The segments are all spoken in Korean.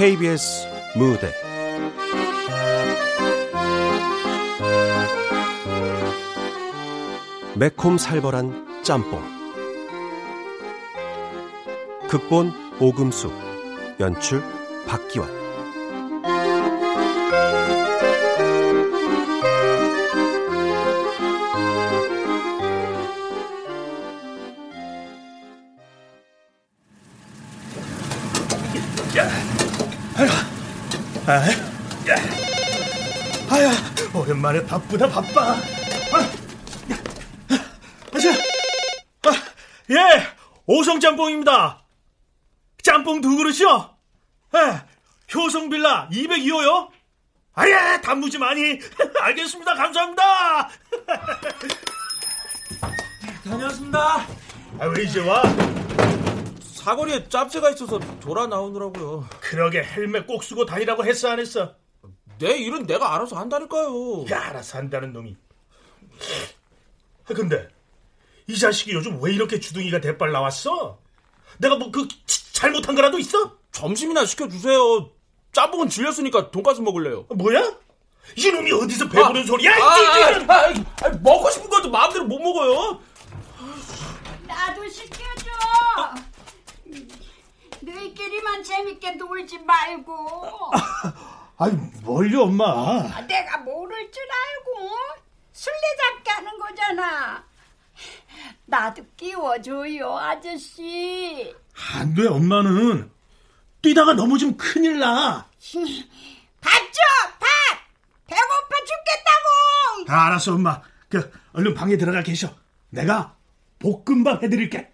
KBS 무대. 매콤 살벌한 짬뽕. 극본 오금숙. 연출 박기환 오랜만에 바쁘다 바빠. 아, 아자, 아, 예, 오성 짬뽕입니다. 짬뽕 두 그릇이요. 예, 효성 빌라 202호요. 아예, 단무지 많이. 알겠습니다. 감사합니다. 다녀왔습니다. 아, 왜 이제 와? 사거리에 짭새가 있어서 돌아 나오느라고요. 그러게 헬멧 꼭 쓰고 다니라고 했어 안 했어? 내 일은 내가 알아서 한다니까요. 야, 알아서 한다는 놈이. 아, 근데 이 자식이 요즘 왜 이렇게 주둥이가 대빨 나왔어? 내가 뭐 그 잘못한 거라도 있어? 점심이나 시켜주세요. 짬뽕은 질렸으니까 돈가스 먹을래요. 뭐야? 이놈이 어디서 배부른 아, 소리야? 아, 아, 아, 아, 먹고 싶은 것도 마음대로 못 먹어요. 나도 시켜줘. 너희끼리만 재밌게 놀지 말고. 아니 뭘요 엄마? 아, 내가 모를 줄 알고 술래잡기 하는 거잖아. 나도 끼워줘요, 아저씨. 안 돼 엄마는 뛰다가 넘어지면 큰일 나. 밥 줘, 밥. 배고파 죽겠다고. 아, 알았어 엄마. 그 얼른 방에 들어가 계셔. 내가 볶음밥 해드릴게.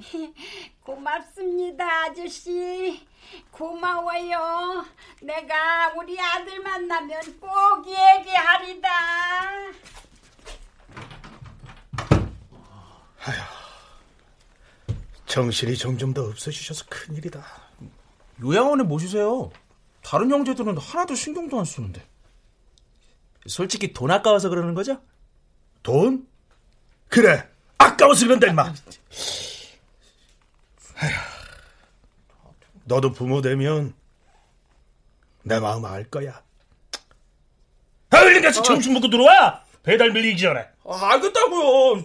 고맙습니다, 아저씨. 고마워요. 내가 우리 아들 만나면 꼭 얘기하리다. 정신이 점점 더 없어지셔서 큰일이다. 요양원에 모시세요. 다른 형제들은 하나도 신경도 안 쓰는데. 솔직히 돈 아까워서 그러는 거죠? 돈? 그래. 아까워서 그런다 임마. 너도 부모 되면 내 마음 알 거야. 아, 얼른 가서 점심 먹고 들어와. 배달 밀리기 전에. 아, 알겠다고요.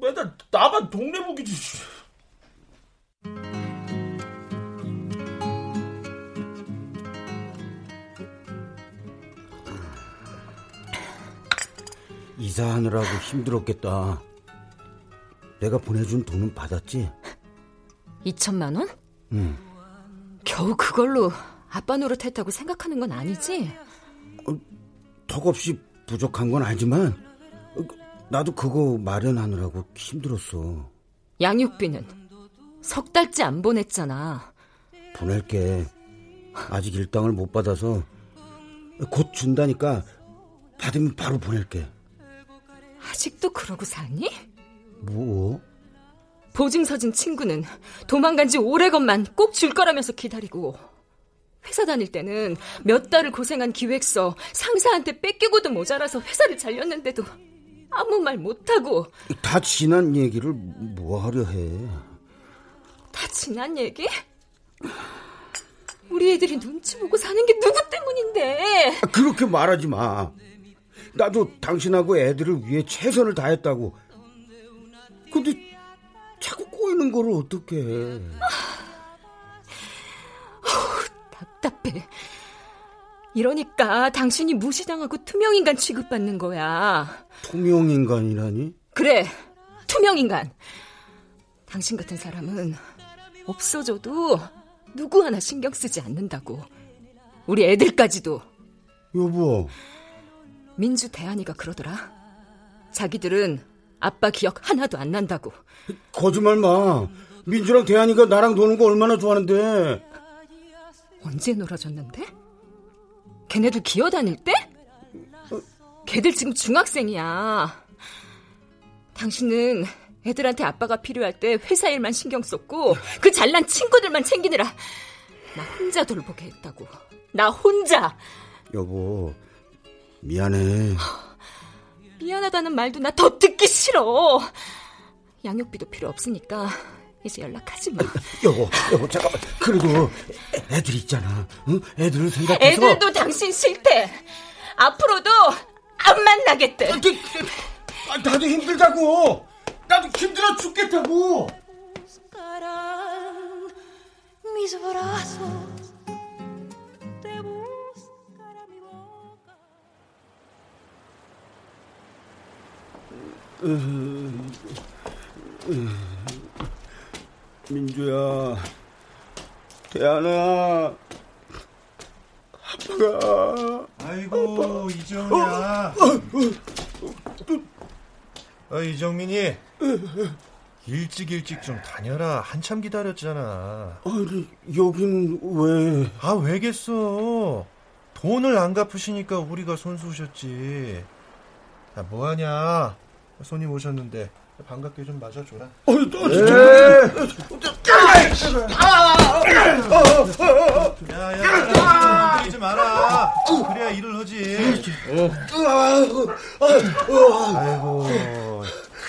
맨날 나만 동네 보기지. 이사하느라고 힘들었겠다. 내가 보내준 돈은 받았지? 2천만 원? 응. 겨우 그걸로 아빠 노릇했다고 생각하는 건 아니지? 턱없이 부족한 건 알지만 어, 나도 그거 마련하느라고 힘들었어. 양육비는 석 달째 안 보냈잖아. 보낼게. 아직 일당을 못 받아서 곧 준다니까 받으면 바로 보낼게. 아직도 그러고 사니? 뭐? 보증서진 친구는 도망간 지 오래건만 꼭 줄 거라면서 기다리고 회사 다닐 때는 몇 달을 고생한 기획서 상사한테 뺏기고도 모자라서 회사를 잘렸는데도 아무 말 못하고 다 지난 얘기를 뭐 하려 해? 다 지난 얘기? 우리 애들이 눈치 보고 사는 게 누구 때문인데? 아, 그렇게 말하지 마. 나도 당신하고 애들을 위해 최선을 다했다고. 근데 꼬이는 걸 어떻게 해? 답답해. 이러니까 당신이 무시당하고 투명인간 취급받는 거야. 투명인간이라니? 그래, 투명인간. 당신 같은 사람은 없어져도 누구 하나 신경 쓰지 않는다고. 우리 애들까지도. 여보. 민주 대한이가 그러더라. 자기들은 아빠 기억 하나도 안 난다고. 거짓말 마. 민주랑 대한이가 나랑 노는 거 얼마나 좋아하는데. 언제 놀아줬는데? 걔네들 기어다닐 때? 걔들 지금 중학생이야. 당신은 애들한테 아빠가 필요할 때 회사 일만 신경 썼고 그 잘난 친구들만 챙기느라 나 혼자 돌보게 했다고. 나 혼자. 여보, 미안해. 미안하다는 말도 나 더 듣기 싫어. 양육비도 필요 없으니까 이제 연락하지 마. 여보, 여보, 잠깐만. 그래도 애들 있잖아. 응? 애들을 생각해서. 애들도 당신 싫대. 앞으로도 안 만나겠대. 아, 그, 아, 나도 힘들다고. 나도 힘들어 죽겠다고. 민주야, 대안아, 아빠가. 아이고 이정이야. 어 이정민이 일찍 일찍 좀 다녀라. 한참 기다렸잖아. 아니, 여긴 왜? 아 왜겠어? 돈을 안 갚으시니까 우리가 손수셨지. 야 뭐하냐? 손님 오셨는데 반갑게 좀 맞아줘라. 또, 야야, 들리지 마라. 그래야 일을 하지. 아이고,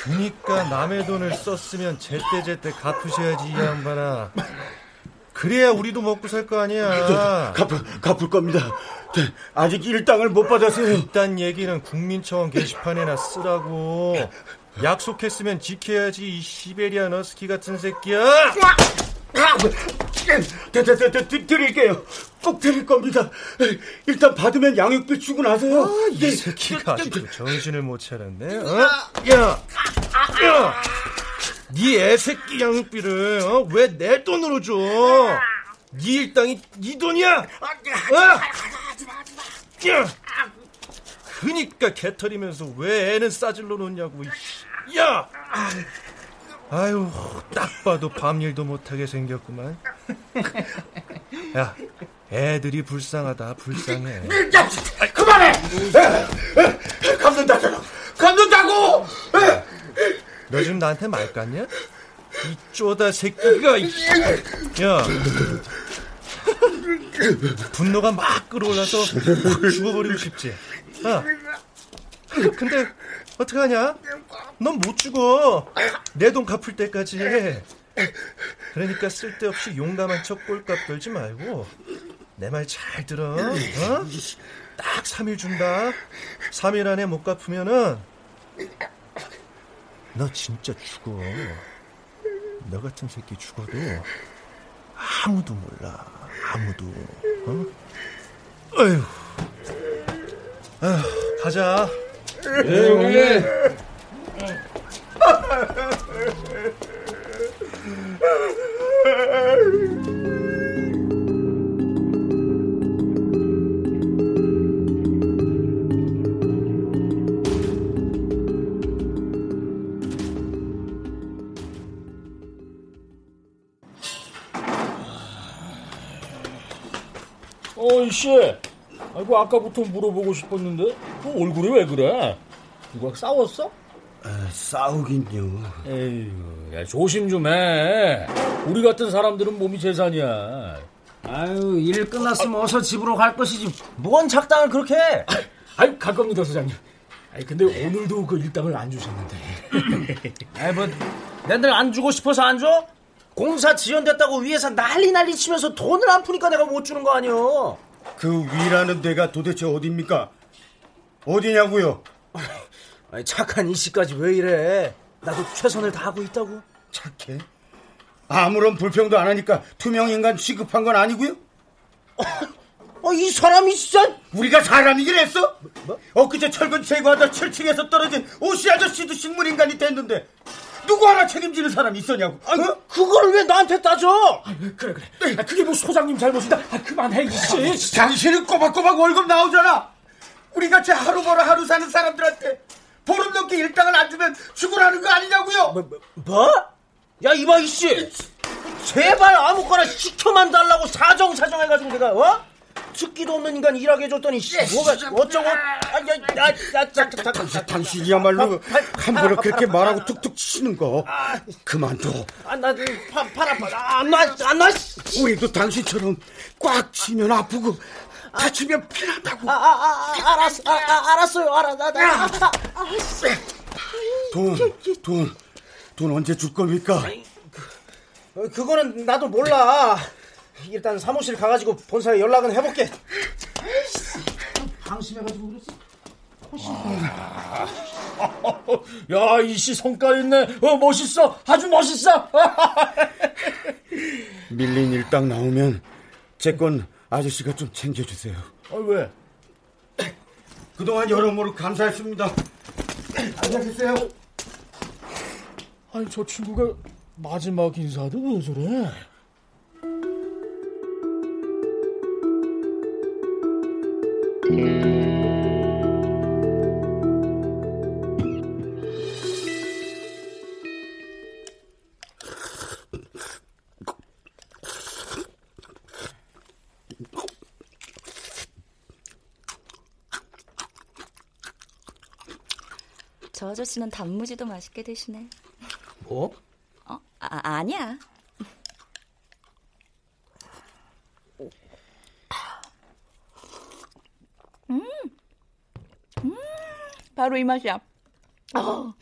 그니까 남의 돈을 썼으면 제때 제때 갚으셔야지 이 양반아. 그래야 우리도 먹고 살 거 아니야. 갚을, 갚을 겁니다. 네, 아직 일당을 못 받았어요. 일단 얘기는 국민청원 게시판에나 쓰라고. 약속했으면 지켜야지 이 시베리아 너스키 같은 새끼야. 드, 드, 드, 드릴게요. 꼭 드릴 겁니다. 일단 받으면 양육비 주고 나서요. 이 새끼가 아직도 정신을 못 차렸네. 어? 야, 야, 네 애새끼 양육비를 어? 왜 내 돈으로 줘? 네 일당이 네 돈이야? 어? 야, 그니까 개털이면서 왜 애는 싸질러 놓냐고. 이 야, 아유, 딱 봐도 밤일도 못하게 생겼구만. 야, 애들이 불쌍하다, 불쌍해. 그만해! 갚는다잖아! 갚는다고! 너 지금 나한테 말 깠냐? 이 쪼다 새끼가 이- 야 분노가 막 끌어올라서 확 죽어버리고 싶지 아 근데 어떡하냐 넌 못 죽어 내 돈 갚을 때까지 그러니까 쓸데없이 용감한 척 꼴값 떨지 말고 내 말 잘 들어 어? 딱 3일 준다 3일 안에 못 갚으면은 너 진짜 죽어. 너 같은 새끼 죽어도 아무도 몰라. 아무도. 어? 어휴. 아휴, 가자. 어 이씨, 아이고 아까부터 물어보고 싶었는데 너 얼굴이 왜 그래? 누가 싸웠어? 싸우긴요. 에휴, 야, 조심 좀 해. 우리 같은 사람들은 몸이 재산이야. 아유, 일 끝났으면 어서 집으로 갈 것이지. 뭔 작당을 그렇게 해? 아이, 갈 겁니다, 소장님. 아이, 근데 오늘도 그 일당을 안 주셨는데. 아이, 뭐, 내들 안 주고 싶어서 안 줘? 공사 지연됐다고 위에서 난리 난리 치면서 돈을 안 푸니까 내가 못 주는 거 아니오. 그 위라는 데가 도대체 어딥니까? 어디냐고요? 아니, 착한 이 씨까지 왜 이래? 나도 최선을 다하고 있다고. 착해? 아무런 불평도 안 하니까 투명 인간 취급한 건 아니고요? 어, 이 사람이 진짜 우리가 사람이긴 했어? 엊그제 철근 제거하다 7층에서 떨어진 오씨 아저씨도 식물인간이 됐는데 누구 하나 책임지는 사람 있었냐고? 어? 그걸 왜 나한테 따져? 그래, 그래. 아, 그게 뭐 소장님 잘못이다. 아, 그만해, 이씨. 당신은 꼬박꼬박 월급 나오잖아. 우리 같이 하루 벌어 하루 사는 사람들한테 보름 넘게 일당을 안 주면 죽으라는 거 아니냐고요? 뭐? 뭐? 야, 이봐, 이씨. 제발 아무거나 시켜만 달라고 사정사정 해가지고 내가, 어? 듣기도 없는 인간 일하게 해줬더니, 씨, 뭐가, 어쩌고, 아, 야, 야, 야, 자, 당신이야말로 함부로 그렇게 말하고 툭툭 치는 거 그만둬. 아, 나, 팔, 팔 아파. 아, 안 놔, 안 놔, 씨. 우리도 당신처럼 꽉 치면 아프고 다치면 피난다고. 아, 아, 아, 알았어, 아, 아, 알았어요, 알아, 나, 나, 아, 돈, 돈, 돈 언제 줄 겁니까? 어, 그거는 나도 몰라. 일단 사무실 가가지고 본사에 연락은 해볼게. 방심해가지고 그랬어. 야, 이씨 성깔 있네. 어, 멋있어. 아주 멋있어. 밀린 일당 나오면 제 건 아저씨가 좀 챙겨주세요. 아, 왜? 그동안 여러모로 감사했습니다. 안녕히 계세요. 아니, 저 친구가 마지막 인사도 왜 저래? 저 아저씨는 단무지도 맛있게 드시네. 뭐? 어? 아, 아니야. 음, 음, 바로 이 맛이야. 어,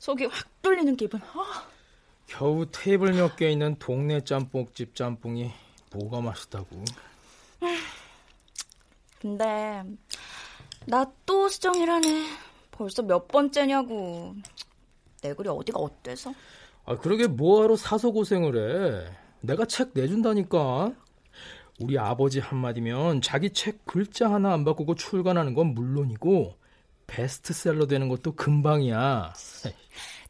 속이 확 뚫리는 기분. 어. 겨우 테이블 몇 개 있는 동네 짬뽕집 짬뽕이 뭐가 맛있다고? 근데 나 또 수정이라네. 벌써 몇 번째냐고. 내 글이 어디가 어때서? 아 그러게 뭐하러 사서 고생을 해? 내가 책 내준다니까. 우리 아버지 한마디면 자기 책 글자 하나 안 바꾸고 출간하는 건 물론이고 베스트셀러 되는 것도 금방이야.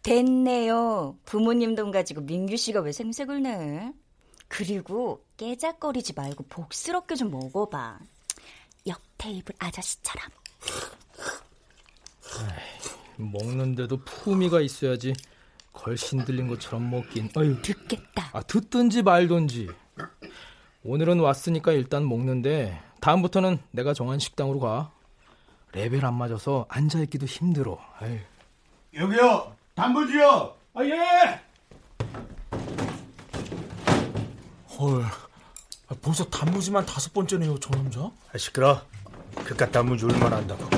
됐네요. 부모님 돈 가지고 민규 씨가 왜 생색을 내? 그리고 깨작거리지 말고 복스럽게 좀 먹어봐. 옆 테이블 아저씨처럼. 먹는데도 품위가 있어야지. 걸신 들린 것처럼 먹긴. 어휴. 듣겠다. 아, 듣든지 말든지. 오늘은 왔으니까 일단 먹는데 다음부터는 내가 정한 식당으로 가. 레벨 안 맞아서 앉아있기도 힘들어. 아휴. 여기요, 단무지요. 아, 예! 헐, 아, 벌써 단무지만 다섯 번째네요, 저 남자? 아, 시끄러. 그깟 단무지 얼마나 한다고.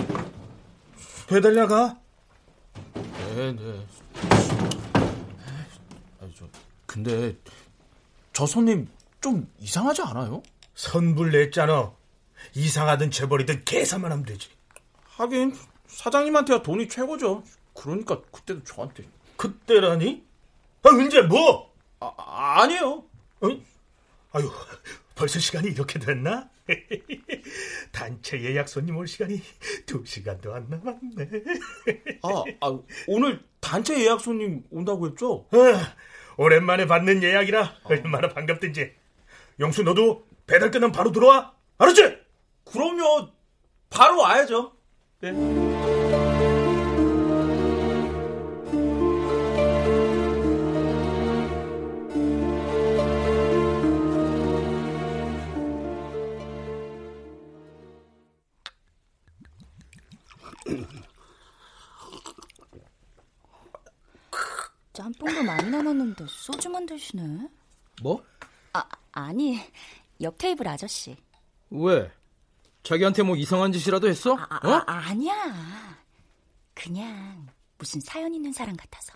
배달 나가? 네, 네. 아니, 저, 근데, 저 손님 좀 이상하지 않아요? 선불 냈잖아. 이상하든 재벌이든 계산만 하면 되지. 하긴, 사장님한테야 돈이 최고죠. 그러니까 그때도 저한테. 그때라니? 아, 언제 뭐? 아, 아니에요. 어? 아유, 벌써 시간이 이렇게 됐나? 단체 예약 손님 올 시간이 두 시간도 안 남았네. 아, 아, 오늘 단체 예약 손님 온다고 했죠? 아, 오랜만에 받는 예약이라 얼마나 반갑든지. 영수 너도 배달 끝나면 바로 들어와. 알았지? 그럼요. 바로 와야죠. 네. 짬뽕도 많이 남았는데 소주만 드시네. 뭐? 아, 아니. 옆 테이블 아저씨. 왜? 자기한테 뭐 이상한 짓이라도 했어? 아, 어? 아, 아니야. 그냥 무슨 사연 있는 사람 같아서.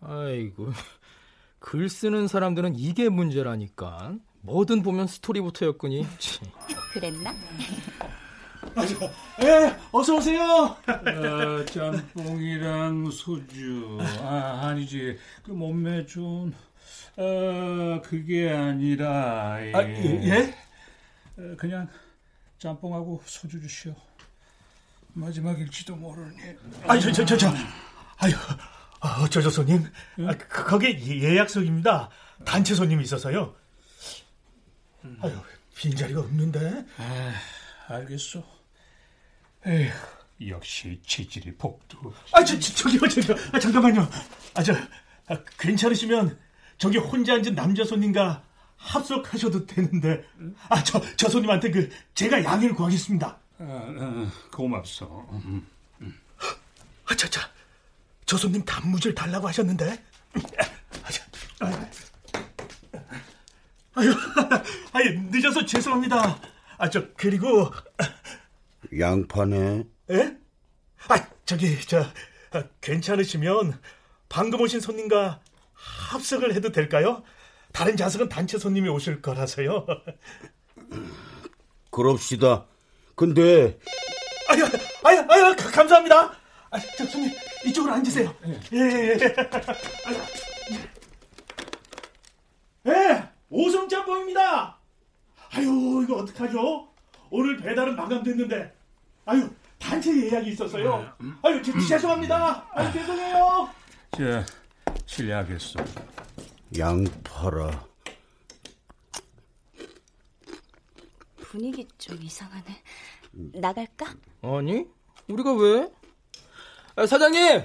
아이고. 글 쓰는 사람들은 이게 문제라니까. 뭐든 보면 스토리부터 였거니. 그랬나? 예, 어서 오세요. 아, 짬뽕이랑 소주. 아, 아니지. 그 몸매 좀. 아, 그게 아니라. 예. 아, 예? 예? 어, 그냥 짬뽕하고 소주 주시오. 마지막일지도 모르니. 아, 저, 저, 저, 저. 아유, 어, 저, 저 손님. 아, 그, 거기 예약석입니다. 단체 손님이 있어서요. 아유, 빈자리가 없는데. 아, 알겠어. 에휴, 역시 체질이 복도. 아, 저, 저, 저기요, 저기요. 아, 잠깐만요. 아, 저, 아, 괜찮으시면 저기 혼자 앉은 남자 손님과 합석하셔도 되는데. 아, 저, 저 손님한테 그, 제가 양해를 구하겠습니다. 아, 아, 고맙소. 음. 아, 저, 저, 저 손님 단무지를 달라고 하셨는데. 아, 저, 아, 아유, 아유, 늦어서 죄송합니다. 아, 저, 그리고, 양파네. 예? 아, 저기, 저, 아, 괜찮으시면 방금 오신 손님과 합석을 해도 될까요? 다른 좌석은 단체 손님이 오실 거라서요. 그럽시다. 근데 아유, 아유, 아유, 가- 감사합니다. 아, 저 손님 이쪽으로 앉으세요. 예, 예, 예. 아유. 예, 오성 짬뽕입니다. 아유, 이거 어떡하죠? 오늘 배달은 마감됐는데, 아유, 단체 예약이 있었어요. 아유, 제- 죄송합니다. 아유, 죄송해요. 자, 실례하겠어. 양파라. 분위기 좀 이상하네. 나갈까? 아니, 우리가 왜? 아, 사장님!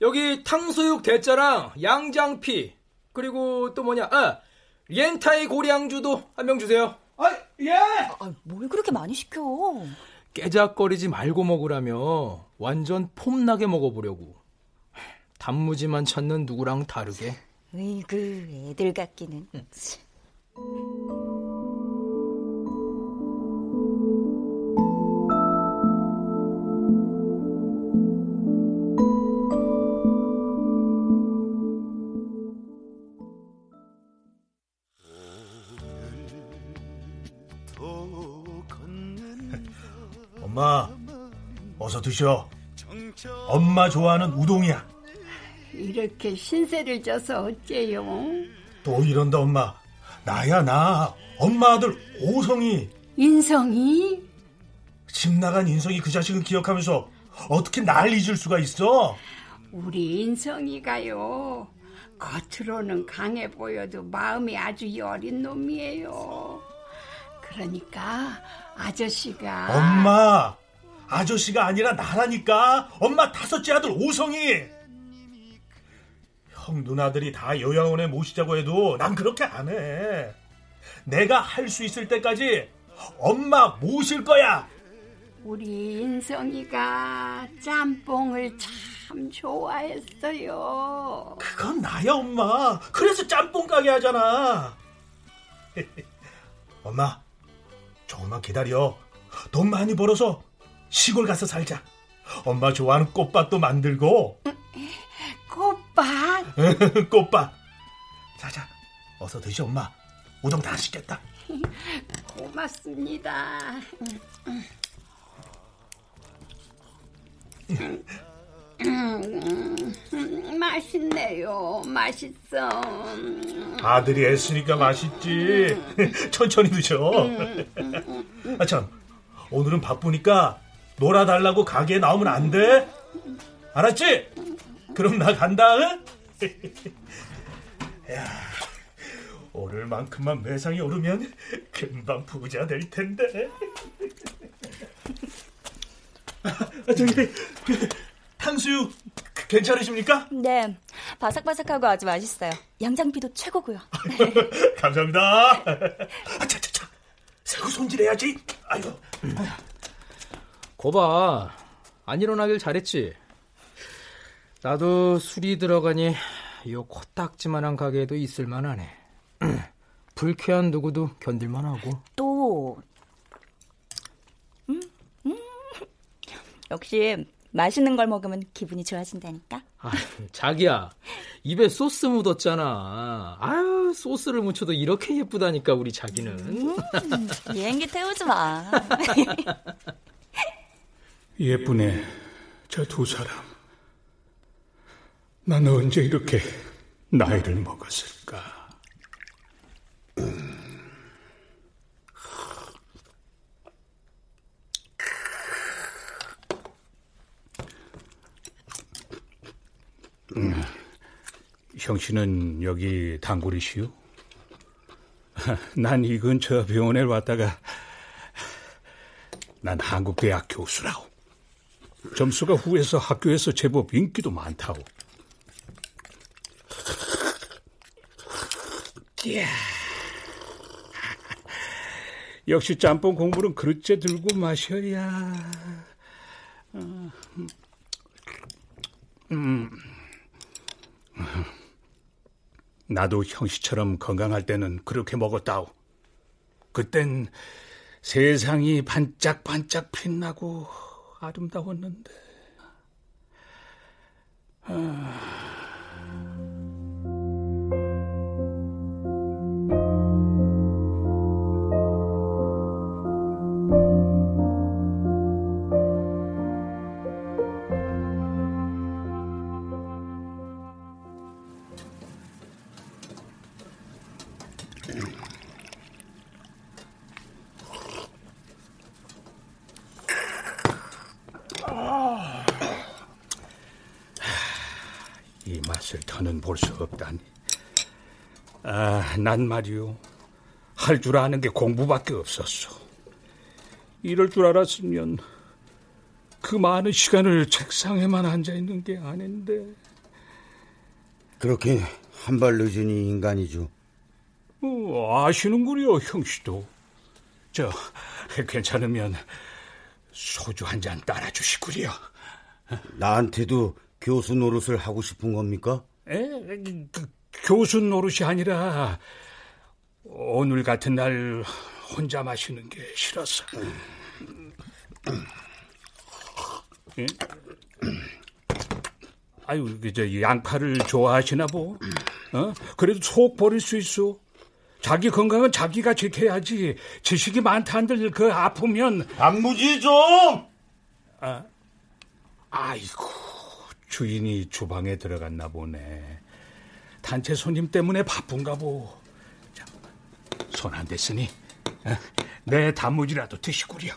여기 탕수육 대짜랑 양장피, 그리고 또 뭐냐, 아, 렌타이 고량주도 한 명 주세요. 아, 예! 아, 뭘 그렇게 많이 시켜? 깨작거리지 말고 먹으라며 완전 폼나게 먹어보려고. 단무지만 찾는 누구랑 다르게. 으이그, 애들 같기는. 치. 엄마, 어서 드셔. 엄마 좋아하는 우동이야. 이렇게 신세를 져서 어째요? 또 이런다, 엄마. 나야, 나. 엄마 아들 오성이. 인성이? 집 나간 인성이 그 자식을 기억하면서 어떻게 날 잊을 수가 있어? 우리 인성이가요. 겉으로는 강해 보여도 마음이 아주 여린 놈이에요. 그러니까 아저씨가 엄마, 아저씨가 아니라 나라니까. 엄마 다섯째 아들 오성이. 형 누나들이 다 요양원에 모시자고 해도 난 그렇게 안 해. 내가 할 수 있을 때까지 엄마 모실 거야. 우리 인성이가 짬뽕을 참 좋아했어요. 그건 나야 엄마. 그래서 짬뽕 가게 하잖아. 엄마, 조금만 기다려. 돈 많이 벌어서 시골 가서 살자. 엄마 좋아하는 꽃밭도 만들고 꽃밭? 꽃밭. 자자, 어서 드시 엄마. 우동 다 식겠다. 고맙습니다. 음, 맛있네요. 맛있어. 아들이 애쓰니까 맛있지. 천천히 드셔. 아 참, 오늘은 바쁘니까 놀아달라고 가게에 나오면 안 돼. 알았지? 그럼 나 간다. 응? 야, 오늘만큼만 매상이 오르면 금방 부자 될 텐데. 아, 저기 그, 탕수육 괜찮으십니까? 네, 바삭바삭하고 아주 맛있어요. 양장피도 최고고요. 감사합니다. 아, 차차차. 새우 손질해야지. 아이고. 거봐, 안 일어나길 잘했지. 나도 술이 들어가니 요 코딱지만한 가게에도 있을만하네. 불쾌한 누구도 견딜만하고. 또, 음, 음. 역시 맛있는 걸 먹으면 기분이 좋아진다니까. 아, 자기야, 입에 소스 묻었잖아. 아유, 소스를 묻혀도 이렇게 예쁘다니까 우리 자기는. 음, 비행기 태우지 마. 예쁘네, 저 두 사람. 난 언제 이렇게 나이를 먹었을까? 음, 형씨는 여기 단골이시오? 난 이 근처 병원에 왔다가 난 한국대학 교수라고. 점수가 후에서 학교에서 제법 인기도 많다고. 이야. 역시 짬뽕 공부는 그릇째 들고 마셔야. 어, 음. 나도 형씨처럼 건강할 때는 그렇게 먹었다오. 그땐 세상이 반짝반짝 빛나고 아름다웠는데. 아... 볼 수 없다니. 아, 난 말이요. 할 줄 아는 게 공부밖에 없었어. 이럴 줄 알았으면 그 많은 시간을 책상에만 앉아 있는 게 아닌데. 그렇게 한 발 늦으니 인간이죠. 어, 아시는구려, 형씨도. 저, 괜찮으면 소주 한 잔 따라주시구려. 나한테도 교수 노릇을 하고 싶은 겁니까? 에? 그, 교수 노릇이 아니라 오늘 같은 날 혼자 마시는 게 싫어서. 예? 아유, 그저 양파를 좋아하시나 보. 어? 그래도 속 버릴 수 있어. 자기 건강은 자기가 지켜야지. 지식이 많다 한들 그 아프면 단무지 좀. 아, 아이고 주인이 주방에 들어갔나 보네. 단체 손님 때문에 바쁜가 보. 손 안 댔으니 어? 내 단무지라도 드시구려.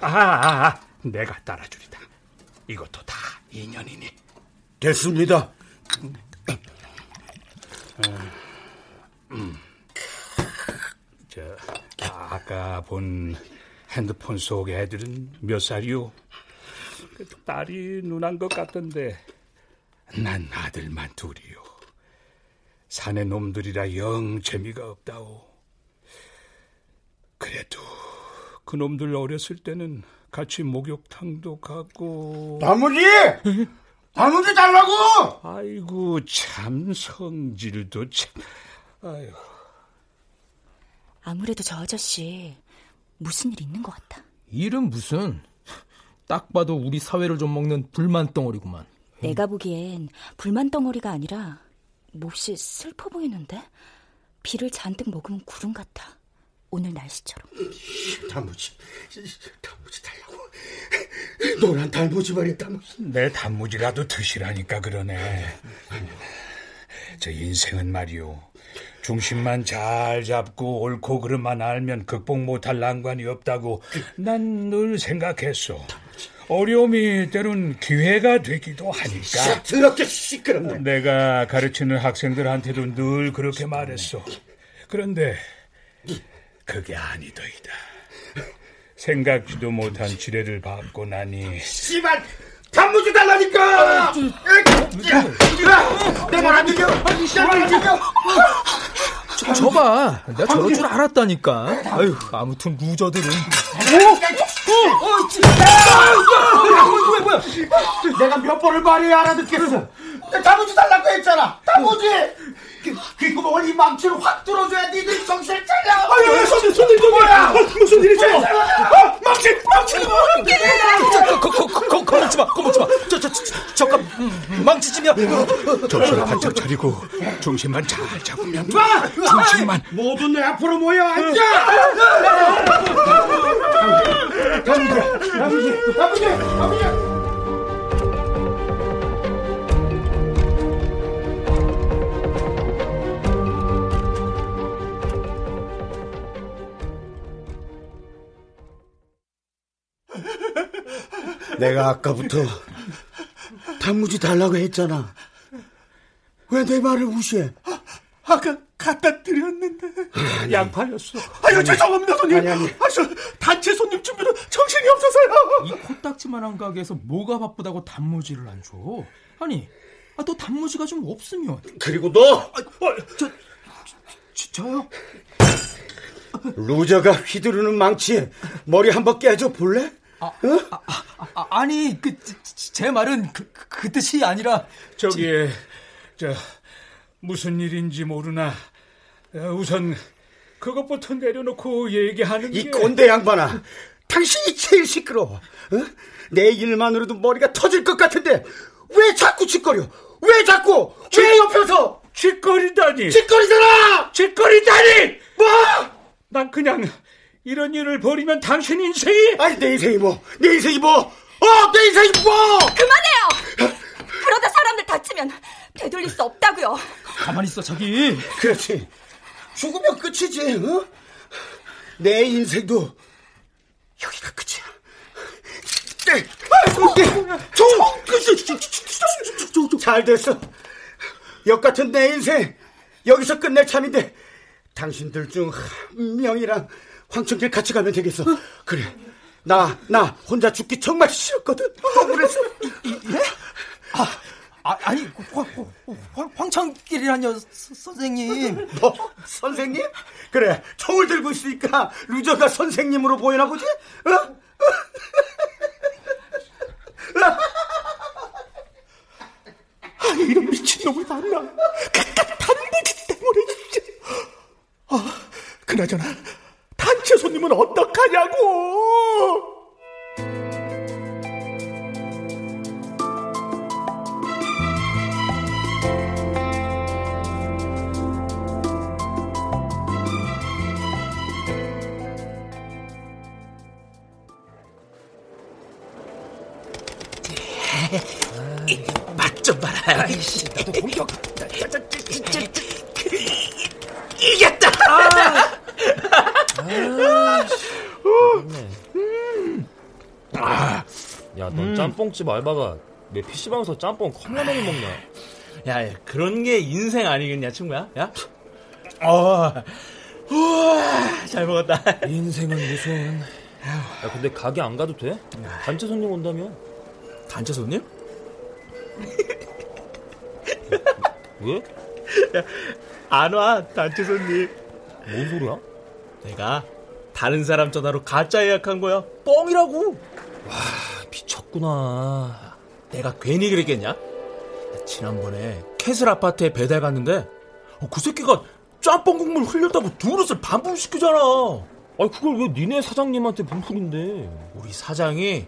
아, 아, 아, 내가 따라주리다. 이것도 다 인연이니. 됐습니다. 음. 저 아까 본 핸드폰 속 애들은 몇 살이요? 그 딸이 누난 것 같던데 난 아들만 둘이요. 사내 놈들이라 영 재미가 없다오. 그래도 그 놈들 어렸을 때는 같이 목욕탕도 가고 단무지! 단무지 달라고! 아이고 참 성질도 참 아이고 아무래도 저 아저씨 무슨 일 있는 것 같아. 일은 무슨 딱 봐도 우리 사회를 좀 먹는 불만 덩어리구만. 내가 보기엔 불만 덩어리가 아니라 몹시 슬퍼 보이는데 비를 잔뜩 먹으면 구름 같아. 오늘 날씨처럼. 단무지, 단무지 달라고. 노란 단무지 말이야, 단무지. 내 단무지라도 드시라니까 그러네. 저 인생은 말이요. 중심만 잘 잡고 옳고 그름만 알면 극복 못할 난관이 없다고 난 늘 생각했어. 어려움이 때론 기회가 되기도 하니까. 더럽게 시끄럽네. 내가 가르치는 학생들한테도 늘 그렇게 말했어. 그런데 그게 아니더이다. 생각지도 못한 지뢰를 밟고 나니 씨발! 단무지 달라니까! 내 말 안 들려! 내말안 들려! 저, 저봐, 내가 저럴 줄 알았다니까. 아유, 아무튼 루저들은. 뭐야, 뭐야! 내가 몇 번을 말해야 알아듣겠어! 단무지 달라고 했잖아! 단무지! 그, 그 구멍을 이 망치로 확 뚫어줘야 니들 정신을 차려! 아유, 손님, 손님, 손님! 뭐야! 무슨 일이죠? 아, 망치, 망치! 저, 거, 거, 거, 거, 겁먹지 마, 겁먹지 마. 저, 저, 저, 잠깐, 음, 망치지면. 정신을 바짝 차리고 중심만 잘 잡으면! 중심만. 모두 내 앞으로 모여 앉아! 단무지, 단무지, 단무지, 단무지! 내가 아까부터 단무지 달라고 했잖아. 왜 내 말을 무시해? 아 까 갖다 드렸는데 양파였어. 아유 죄송합니다 손님. 아니, 아니. 아, 저 단체 손님 준비로 정신이 없어서요. 이 코딱지만한 가게에서 뭐가 바쁘다고 단무지를 안 줘? 아니, 아, 너 단무지가 좀 없으면. 그리고 너 아, 저, 저, 저요? 루저가 휘두르는 망치에 머리 한 번 깨져 볼래? 아, 아, 아, 아 니, 그, 제 말은 그, 그, 그 뜻이 아니라. 저기 저 무슨 일인지 모르나 어, 우선 그것부터 내려놓고 얘기하는 이 게 꼰대 양반아, 당신이 제일 시끄러워. 어? 내 일만으로도 머리가 터질 것 같은데 왜 자꾸 지껄여? 왜 자꾸? 왜 옆에서? 지껄이다니 지껄이잖아! 지껄이다니 뭐? 난 그냥 이런 일을 벌이면 당신 인생이 아니 내 인생이 뭐? 내 인생이 뭐? 어, 내 인생이 뭐? 그만해요! 그러다 사람들 다치면 되돌릴 수 없다고요. 가만히 있어, 자기. 그렇지. 죽으면 끝이지. 어? 내 인생도 여기가 끝이야. 네. 총 끝이 잘 됐어. 역 같은 내 인생 여기서 끝낼 참인데 당신들 중 한 명이랑 황천길 같이 가면 되겠어. 그래. 나, 나 혼자 죽기 정말 싫었거든. 억울해서. 아, 아, 아니, 황, 황, 황창길이라뇨, 선생님. 뭐, 선생님? 그래, 총을 들고 있으니까 루저가 선생님으로 보이나 보지? 어? 아니, 이런 미친놈을 만나. 그깟 단무지 때문에, 진짜. 아, 그나저나, 단체 손님은 어떡하냐고! 맛좀 봐라. 아이씨, 나도 공격. 이겼다. 아, 야, 넌 짬뽕집 알바가 내 PC방에서 짬뽕 컵라면을 먹냐? 야, 야, 그런 게 인생 아니겠냐, 친구야? 야? 어, 우와, 잘 먹었다. 인생은 무슨. 야, 근데 가게 안 가도 돼? 단체 손님 온다며? 단체 손님? 왜? 야, 안 와, 단체 손님. 뭔 소리야? 내가 다른 사람 전화로 가짜 예약한 거야. 뻥이라고. 와, 미쳤구나. 내가 괜히 그랬겠냐? 지난번에 캐슬 아파트에 배달 갔는데 어, 그 새끼가 짬뽕 국물 흘렸다고 두 그릇을 반품시키잖아. 아니 그걸 왜 니네 사장님한테 분풀인데? 우리 사장이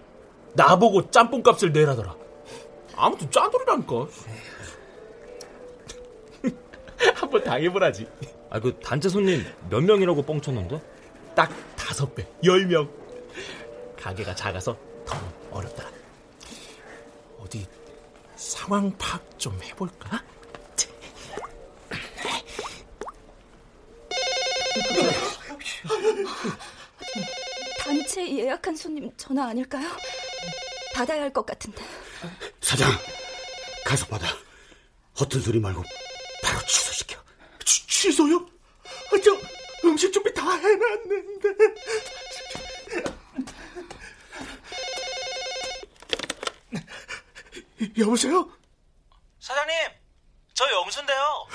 나보고 짬뽕 값을 내라더라. 아무튼 짠돌이라니까. 한번 당해보라지. 아, 그 단체 손님 몇 명이라고 뻥쳤는데? 딱 다섯 배, 열 명. 가게가 작아서 더 어렵더라. 어디 상황 파악 좀 해볼까? 단체 예약한 손님 전화 아닐까요? 받아야 할 것 같은데. 사장, 가서 받아. 허튼 소리 말고 바로 취소시켜. 취, 취소요? 아, 저 음식 준비 다 해놨는데. 여보세요? 사장님, 저 영수인데요.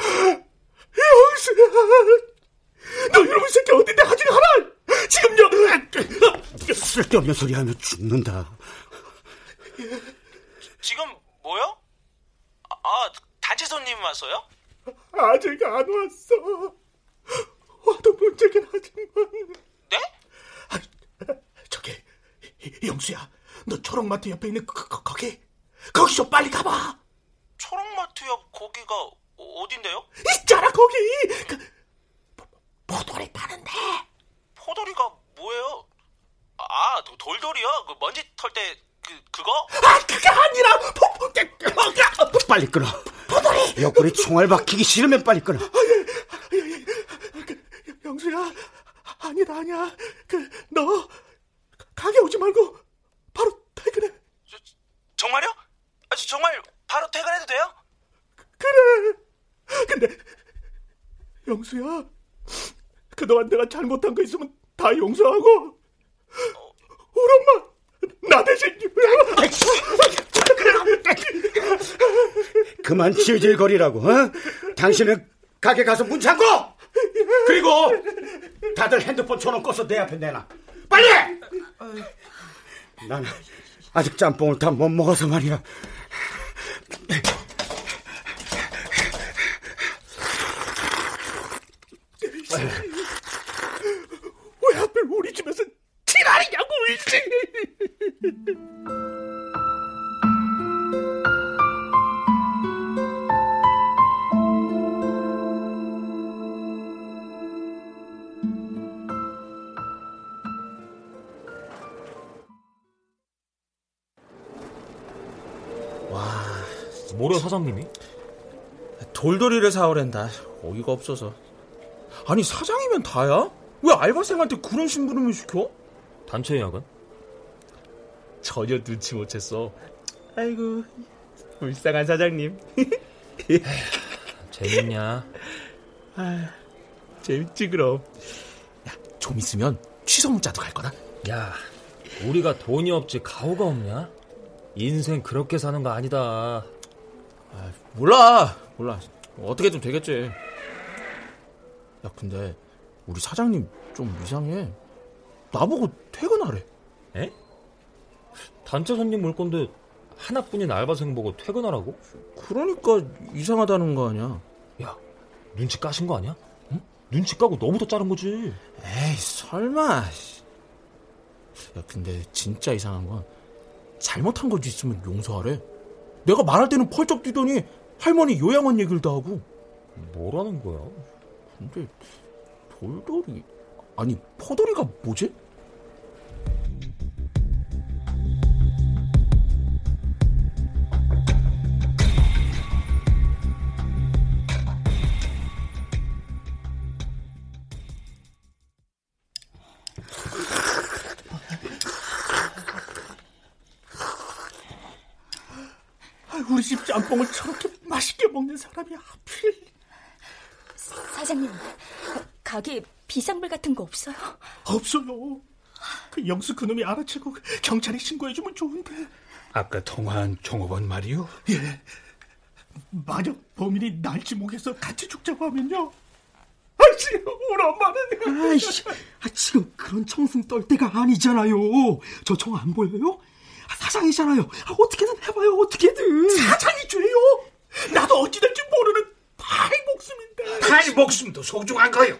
영수야, 너 이놈의 새끼 어딘데 하지 하라. 지금요. 쓸데없는 소리 하면 죽는다. 지금 뭐요? 아, 아, 단체 손님 왔어요? 아직 안 왔어. 와도 문제긴 하지만. 네? 아, 저기 영수야, 너 초록마트 옆에 있는 그, 그, 거기 거기 좀 빨리 가봐. 초록마트 옆 거기가 어딘데요? 있잖아 거기. 그, 포도리 파는데. 포도리가 뭐예요? 아, 도, 돌돌이요? 그 먼지 털 때 그 그거? 아, 그게 아니라 포, 포, 빨리 끊어. 포도리. 옆구리 총알 박히기 싫으면 빨리 끊어. 그, 영수야, 아니다 아니야. 그 너 가게 오지 말고 바로 퇴근해. 저, 정말요? 아, 저, 정말 바로 퇴근해도 돼요? 그래. 근데 영수야, 그동안 내가 잘못한 거 있으면 다 용서하고 우리 엄마 나 대신 그 만 질질거리라고. 어? 당신은 가게 가서 문 잠궈. 그리고 다들 핸드폰 전원 꺼서 내 앞에 내놔. 빨리. 난 아직 짬뽕을 다 못 먹어서 말이야. 사장님이? 돌돌이를 사오랜다. 어이가 없어서. 아니 사장이면 다야? 왜 알바생한테 그런 심부름을 시켜? 단체 예약은? 전혀 눈치 못 챘어. 아이고 불쌍한 사장님. 재밌냐? 아, 재밌지 그럼. 야, 좀 있으면 취소 문자도 갈 거다. 야, 우리가 돈이 없지 가오가 없냐? 인생 그렇게 사는 거 아니다. 아, 몰라, 몰라. 어떻게 좀 되겠지. 야, 근데 우리 사장님 좀 이상해. 나보고 퇴근하래. 에? 단체 손님 올 건데 하나뿐인 알바생 보고 퇴근하라고? 그러니까 이상하다는 거 아니야. 야, 눈치 까신 거 아니야? 응? 눈치 까고 너부터 자른 거지. 에이, 설마. 야, 근데 진짜 이상한 건 잘못한 거 있으면 용서하래. 내가 말할 때는 펄쩍 뛰더니 할머니 요양원 얘기를 다 하고. 뭐라는 거야? 근데 돌돌이 아니 포돌이가 뭐지? 먹는 사람이 하필. 사장님, 가게 비상벨 같은 거 없어요? 없어요. 그 영수 그놈이 알아채고 경찰에 신고해주면 좋은데. 아까 통화한 종업원 말이요? 예. 만약 범인이 날 지목해서 같이 죽자고 하면요. 아이씨, 우리 엄마는. 아이씨, 아, 지금 그런 청승 떨 때가 아니잖아요. 저 청 안 보여요? 아, 사장이잖아요. 아, 어떻게든 해봐요, 어떻게든. 사장이 죄요? 나도 어찌 될지 모르는 파이 목숨인데. 파이 목숨도 소중한 거요.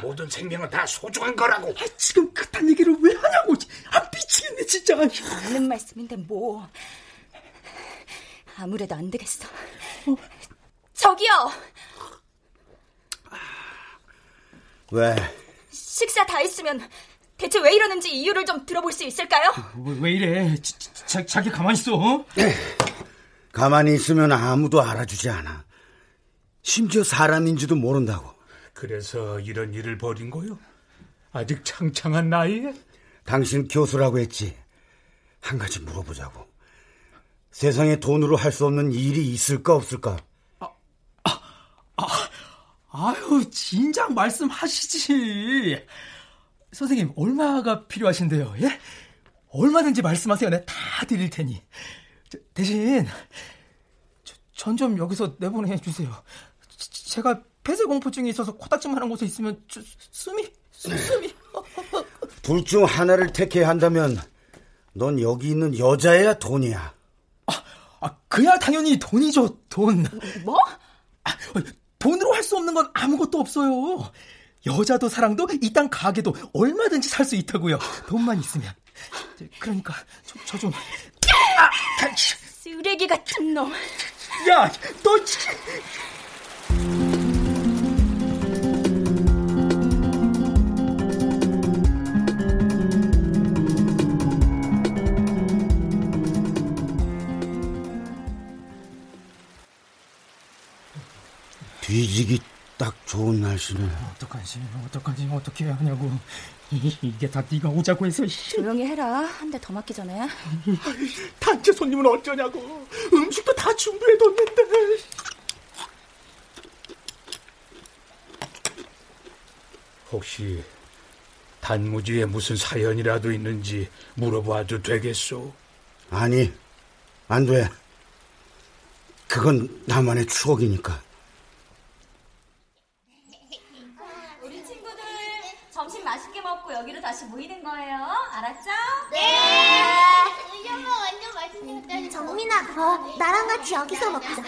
모든 생명은 다 소중한 거라고. 아, 지금 그딴 얘기를 왜 하냐고. 아, 미치겠네, 진짜. 하는 말씀인데 뭐. 아무래도 안 되겠어. 어? 저기요. 왜? 식사 다 했으면 대체 왜 이러는지 이유를 좀 들어볼 수 있을까요? 왜, 왜 이래? 자, 자 기 가만히 있어. 어? 가만히 있으면 아무도 알아주지 않아. 심지어 사람인지도 모른다고. 그래서 이런 일을 벌인 거요? 아직 창창한 나이에? 당신 교수라고 했지. 한 가지 물어보자고. 세상에 돈으로 할 수 없는 일이 있을까 없을까? 아, 아, 아, 아유, 진작 말씀하시지. 선생님, 얼마가 필요하신데요, 예? 얼마든지 말씀하세요. 내가 다 드릴 테니. 저, 대신, 전 좀 여기서 내보내 주세요. 제가 폐쇄 공포증이 있어서 코딱지만한 곳에 있으면 저, 숨이, 숨이. 둘 중 하나를 택해야 한다면 넌 여기 있는 여자야 돈이야? 아, 아 그야 당연히 돈이죠, 돈. 뭐? 아, 돈으로 할 수 없는 건 아무것도 없어요. 여자도 사랑도 이 땅 가게도 얼마든지 살 수 있다고요. 돈만 있으면. 그러니까 저, 저 좀. 아, 쓰레기 같은 놈. 야, 너. 뒤지기 딱 좋은 날씨네. 어떡하지, 어떡하지, 어떻게 해야 하냐고. 이게 다 네가 오자고 해서. 조용히 해라. 한 대 더 맞기 전에. 단체 손님은 어쩌냐고. 음식도 다 준비해뒀는데. 혹시 단무지에 무슨 사연이라도 있는지 물어봐도 되겠소? 아니, 안 돼. 그건 나만의 추억이니까. 우리 친구들 점심 맛있게 먹고 여기로 다시 모이는 거예요. 알았죠? 네. 우리 엄마 완전 맛있으니까. 정민아, 어, 나랑 같이 여기서 먹자.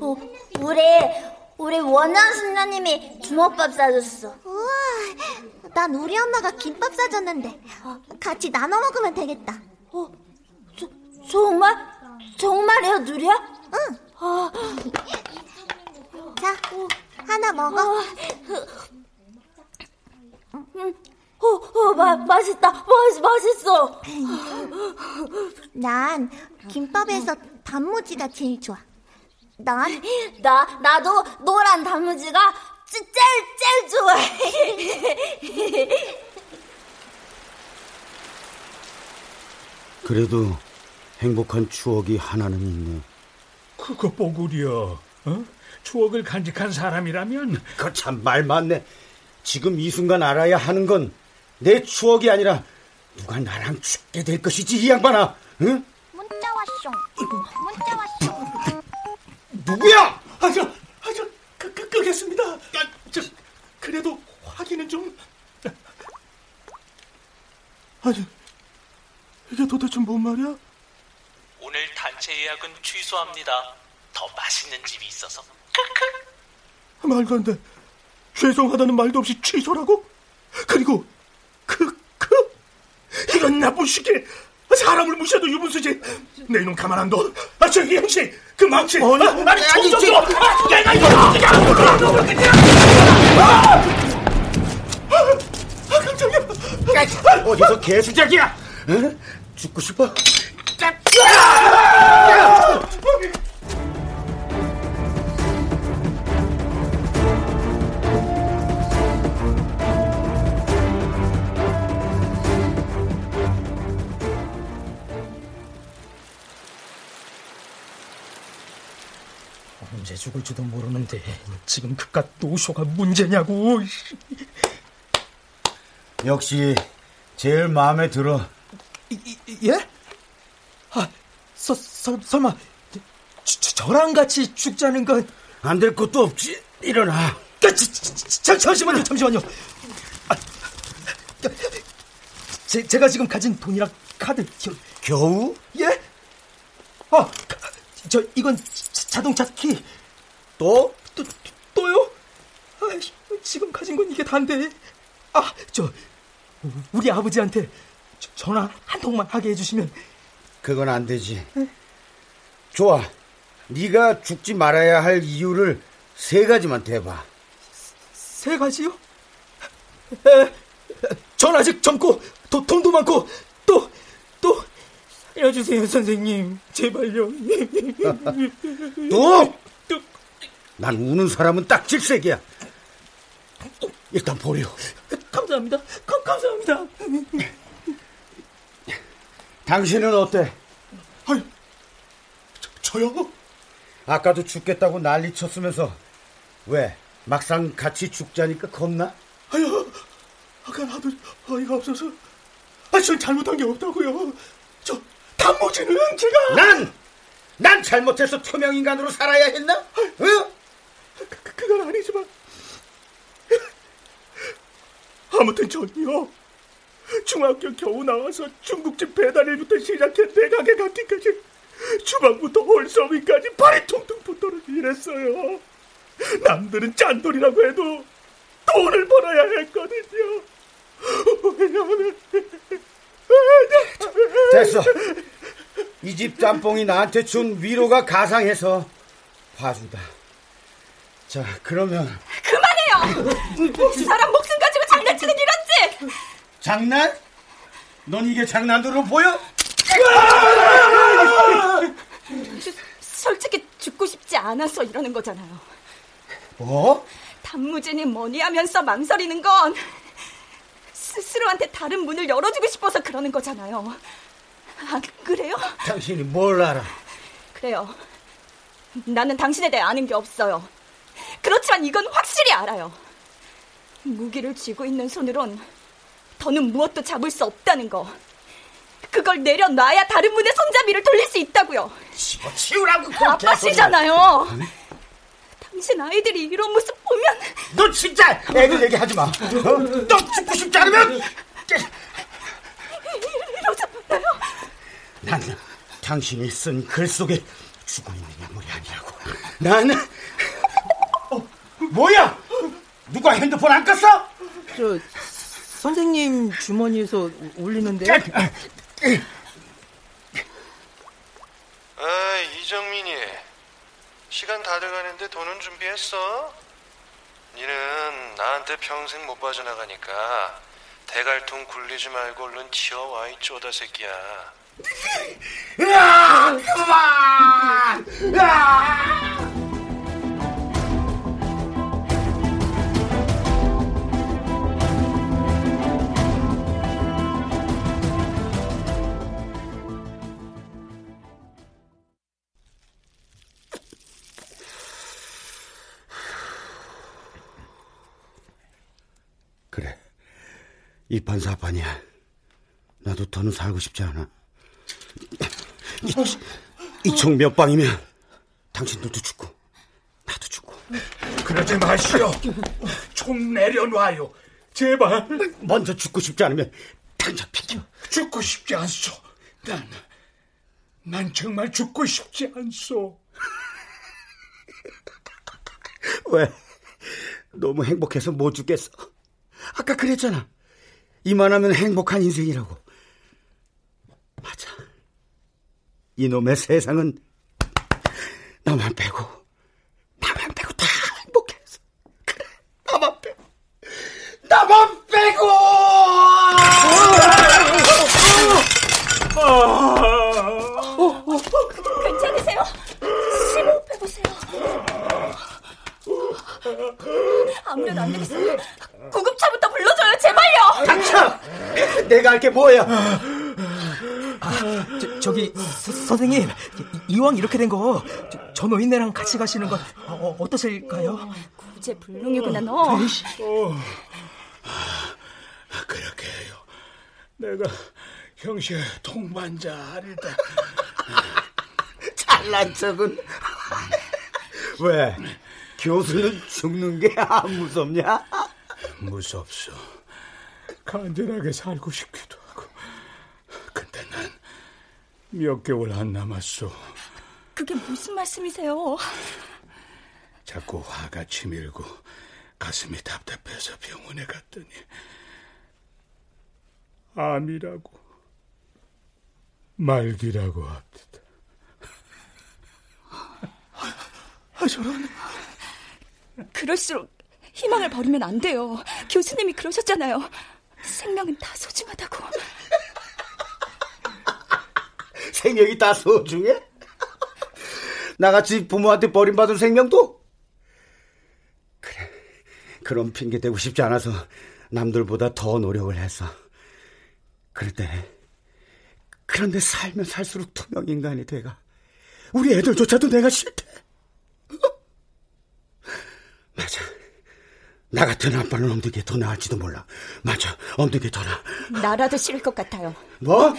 어, 우리 우리 원한 순자님이 주먹밥 사줬어. 우와, 난 우리 엄마가 김밥 사줬는데 같이 나눠 먹으면 되겠다. 어, 저, 정말? 정말이야, 누리야? 응. 어. 자, 하나 먹어. 어, 어, 어 마, 맛있다. 맛, 맛있어. 난 김밥에서 단무지가 제일 좋아. 넌? 나, 나도 노란 단무지가 제일, 제일 좋아해. 그래도 행복한 추억이 하나는 있네. 그거 보구려. 어? 추억을 간직한 사람이라면 그 참 말 맞네. 지금 이 순간 알아야 하는 건 내 추억이 아니라 누가 나랑 죽게 될 것이지 이 양반아. 응? 문자 왔쇼. 문자 왔쇼. 누구야? 아, 저, 아, 저, 끄, 끄, 끄겠습니다. 아, 저, 그래도 확인은 좀. 아니, 이게 도대체 뭔 말이야? 오늘 단체 예약은 취소합니다. 더 맛있는 집이 있어서. 말도 안 돼. 죄송하다는 말도 없이 취소라고? 그리고 그, 그, 이런 나쁜 시기 사람을 무시해도 유분수지. 내 이놈 가만 안 둬. 아, 저 이형씨, 그 망치. 아니, 아, 아니, 줘. 아, 내가 이거 아, 아, 깜짝이야. 어디서 개수작이야? 응? 죽고 싶어? 언제 죽을지도 모르는데 지금 그깟 노쇼가 문제냐고. 역시 제일 마음에 들어. 예? 아, 서, 서, 설마 저, 저랑 같이 죽자는 건 안 될 것도 없지. 일어나. 아, 저, 저, 잠시만요, 잠시만요. 아, 제, 제가 지금 가진 돈이랑 카드 겨, 겨우? 예? 아, 저 이건 자동차 키. 또? 또, 또요? 아, 지금 가진 건 이게 단데. 아, 저 우리 아버지한테 전화 한 통만 하게 해주시면. 그건 안 되지. 좋아. 네가 죽지 말아야 할 이유를 세 가지만 대봐. 세 가지요? 에, 전 아직 젊고 도, 돈도 많고 또또 살려주세요 선생님 제발요. 또? 난 우는 사람은 딱 질색이야. 일단 보려. 감사합니다. 감, 감사합니다. 당신은 어때? 아니, 저, 저요? 아까도 죽겠다고 난리 쳤으면서 왜 막상 같이 죽자니까 겁나? 아유, 아까 나도 어이가 없어서 아, 전 잘못한 게 없다고요. 저 단무지는 제가 난! 난 잘못해서 투명인간으로 살아야 했나? 어? 그, 그건 아니지만 아무튼 전요 중학교 겨우 나와서 중국집 배달일부터 시작해 내 가게 갔기까지 주방부터 홀서위까지 발이 퉁퉁 붙도록 일했어요. 남들은 짠돌이라고 해도 돈을 벌어야 했거든요. 왜냐하면 됐어. 이 집 짬뽕이 나한테 준 위로가 가상해서 봐주다. 자, 그러면 그만해요! 사람 목숨 가지고 장난치는 이런지! 장난? 넌 이게 장난으로 보여? 솔직히 죽고 싶지 않아서 이러는 거잖아요. 뭐? 단무지니 뭐니 하면서 망설이는 건 스스로한테 다른 문을 열어주고 싶어서 그러는 거잖아요. 아, 그래요? 당신이 뭘 알아? 그래요. 나는 당신에 대해 아는 게 없어요. 그렇지만 이건 확실히 알아요. 무기를 쥐고 있는 손으론 더는 무엇도 잡을 수 없다는 거. 그걸 내려놔야 다른 분의 손잡이를 돌릴 수 있다고요. 치우라고 아빠시잖아요. 당신 아이들이 이런 모습 보면 너 진짜 애들 얘기하지 마. 어? 너 죽고 싶지 않으면 이러잖아요. 난 당신이 쓴 글 속에 죽어 있는 인물이 아니라고. 나는 어, 뭐야? 누가 핸드폰 안 껐어? 저 선생님 주머니에서 울리는데. 아, 이정민이. 시간 다 돼가는데 돈은 준비했어? 니는 나한테 평생 못 빠져나가니까 대갈통 굴리지 말고 얼른 치워와 이 쪼다 새끼야. 으아! 그만! 으아! 이판사판이야. 나도 더는 살고 싶지 않아. 이총 몇 방이면 당신들도 죽고 나도 죽고. 그러지 마시오. 총 내려놔요. 제발. 먼저 죽고 싶지 않으면 당장 비켜. 죽고 싶지 않소. 난, 난 정말 죽고 싶지 않소. 왜? 너무 행복해서 못 죽겠어. 아까 그랬잖아. 이만하면 행복한 인생이라고. 맞아. 이놈의 세상은 나만 빼고, 나만 빼고 다 행복해서. 그래, 나만 빼고. 나만 빼고! 괜찮으세요? 심호흡 해보세요. 아무래도 안 되겠어요. 구급차부터 제발요. 닥쳐! 내가 할게 뭐야? 아, 저, 저기 서, 선생님 이왕 이렇게 된 거 저 노인네랑 같이 가시는 건 어, 어떠실까요? 구제 불능이구나 너. 어, 그렇게 해요. 내가 형식 동반자 아니다. 잘난 척은. 왜? 교수는 죽는 게 안 무섭냐? 무섭소. 간절하게 살고 싶기도 하고. 근데 난 몇 개월 안 남았소. 그게 무슨 말씀이세요? 자꾸 화가 치밀고 가슴이 답답해서 병원에 갔더니 암이라고 말기라고 합니다. 아, 저런. 그럴수록 희망을 버리면 안 돼요. 교수님이 그러셨잖아요. 생명은 다 소중하다고. 생명이 다 소중해? 나같이 부모한테 버림받은 생명도? 그래, 그런 핑계 대고 싶지 않아서 남들보다 더 노력을 했어. 그런데, 그런데 살면 살수록 투명 인간이 돼가. 우리 애들조차도 내가 싫대. 맞아. 나 같은 아빠는 엄두게 더 나을지도 몰라. 맞아, 엄두게 더 나. 나라도 싫을 것 같아요. 뭐?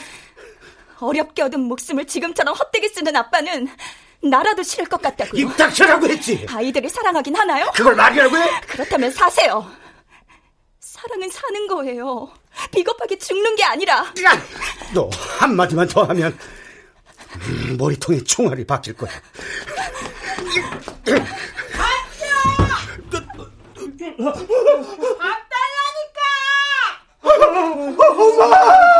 어렵게 얻은 목숨을 지금처럼 헛되게 쓰는 아빠는 나라도 싫을 것 같다고요. 입 닥쳐라고 했지. 아이들이 사랑하긴 하나요? 그걸 말이라고 해? 그렇다면 사세요. 사랑은 사는 거예요. 비겁하게 죽는 게 아니라. 너 한마디만 더 하면 음, 머리통에 총알이 박힐 거야. 밥 달라니까! 엄마!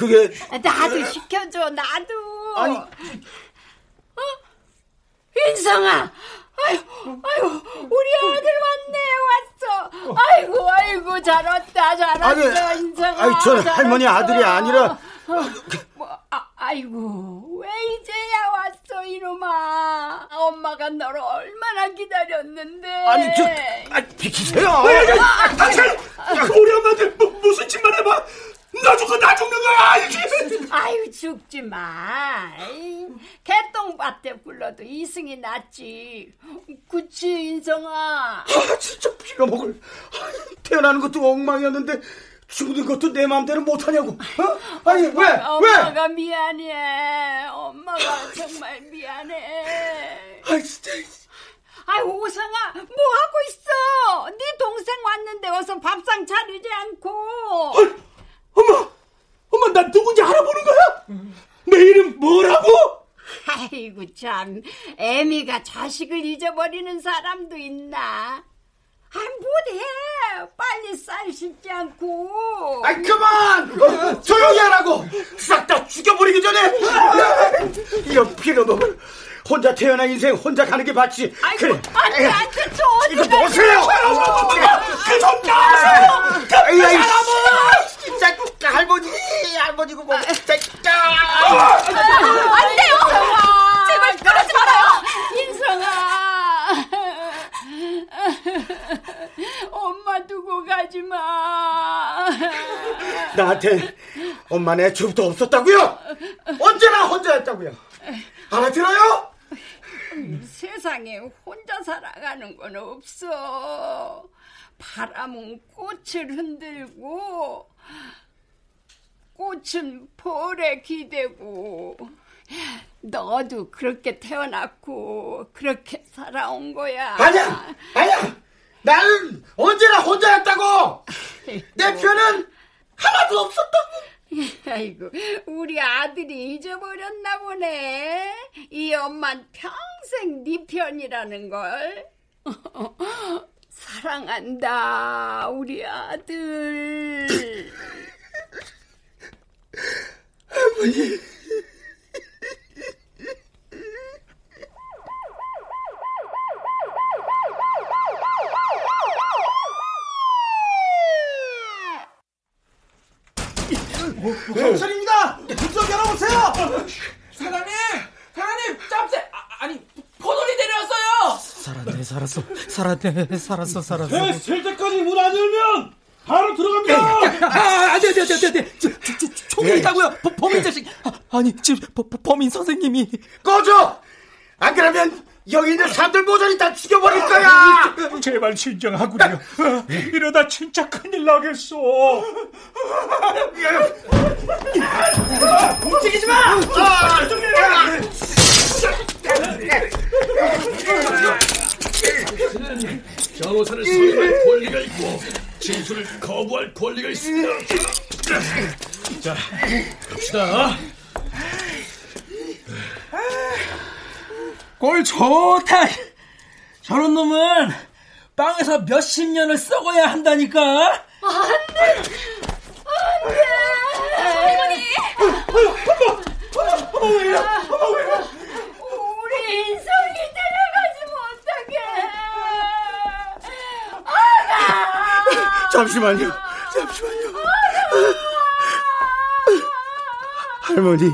그게. 나도 시켜줘, 나도. 아니. 어? 인성아! 아유, 아유, 우리 아들 왔네, 왔어. 아이고, 아이고, 잘 왔다, 잘 아니, 왔어, 인성아. 아니, 저는 잘 할머니 왔어. 아들이 아니라. 뭐, 아, 아이고, 왜 이제야 왔어, 이놈아. 엄마가 너를 얼마나 기다렸는데. 아니, 저, 아, 비키세요. 아, 당신! 우리 엄마한테 뭐, 무슨 짓만 해봐! 너 죽고 나 죽는 거야! 알지? 아유, 죽지 마. 개똥밭에 굴러도 이승이 낫지. 그치, 인성아. 아, 진짜 빌어먹을. 태어나는 것도 엉망이었는데, 죽는 것도 내 마음대로 못하냐고. 어? 아니, 왜? 왜? 엄마가 미안해. 엄마가 정말 미안해. 아, 진짜. 아유, 오상아, 뭐 하고 있어? 네 동생 왔는데 어서 밥상 차리지 않고. 엄마! 엄마, 나 누군지 알아보는 거야? 내 이름 뭐라고? 아이고, 참. 애미가 자식을 잊어버리는 사람도 있나? 아, 못해. 빨리 쌀 씻지 않고. 아이 그만! 조용히 하라고! 싹 다 죽여버리기 전에! 이런 피로놈을 혼자 태어난 인생 혼자 가는 게 맞지. 아이고, 그래. 안 돼 안 돼 저 이거 놓으세요! 그좀 놔세요! 이 사람은! 진짜 할머니 할머니고 뭐 진짜 안 돼요! 제발 그러지 말아요! 인성아! 엄마 두고 가지 마! 나한테 엄마네 애초부터 없었다고요? 언제나 혼자였다고요? 알아들어요? 세상에 혼자 살아가는 건 없어. 바람은 꽃을 흔들고 꽃은 벌에 기대고 너도 그렇게 태어났고 그렇게 살아온 거야. 아니야, 아니야. 나는 언제나 혼자였다고. 내 편은. 아이고, 우리 아들이 잊어버렸나 보네. 이 엄만 평생 네 편이라는 걸. 사랑한다, 우리 아들. 아버지. 경찰입니다! 문좀 열어보세요! 사장님! 사장님! 짭새! 아, 니 포도리 내려왔어요! 살았네, 살았어. 살았네, 살았어, 살았어. 네, 셀 때까지 문 안 열면 바로 들어갑니다! 아, 안 돼, 안 돼, 안 돼, 안 돼. 저, 저, 저, 총이 있다고요? 버, 범인 자식. 아, 니 지금 범인 선생님이. 꺼져! 안 그러면 여기 있는 사람들 모조리 다 죽여버릴 거야! 제발 진정하구려. 이러다 진짜 큰일 나겠어. 움직이지 마! 변호사를 설명할 권리가 있고 진술을 거부할 권리가 있습니다. 자, 갑시다. 꼴 좋다. 저런 놈은 빵에서 몇십 년을 썩어야 한다니까. 안 돼! 안 돼! 할머니! 어머? 어머, 왜요? 우리 인성이 데려가지 못하게! 아가! 잠시만요, 잠시만요. 할머니,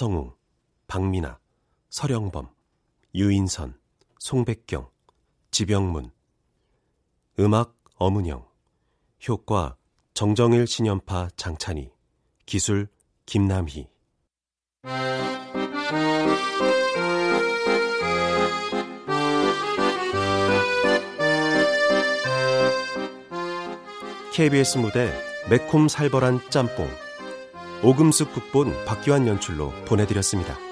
사성웅, 박민아, 서령범, 유인선, 송백경, 지병문 음악 엄은영 효과 정정일 신연파 장찬희 기술 김남희. KBS 무대 매콤 살벌한 짬뽕 오금숙 극본 박기환 연출로 보내드렸습니다.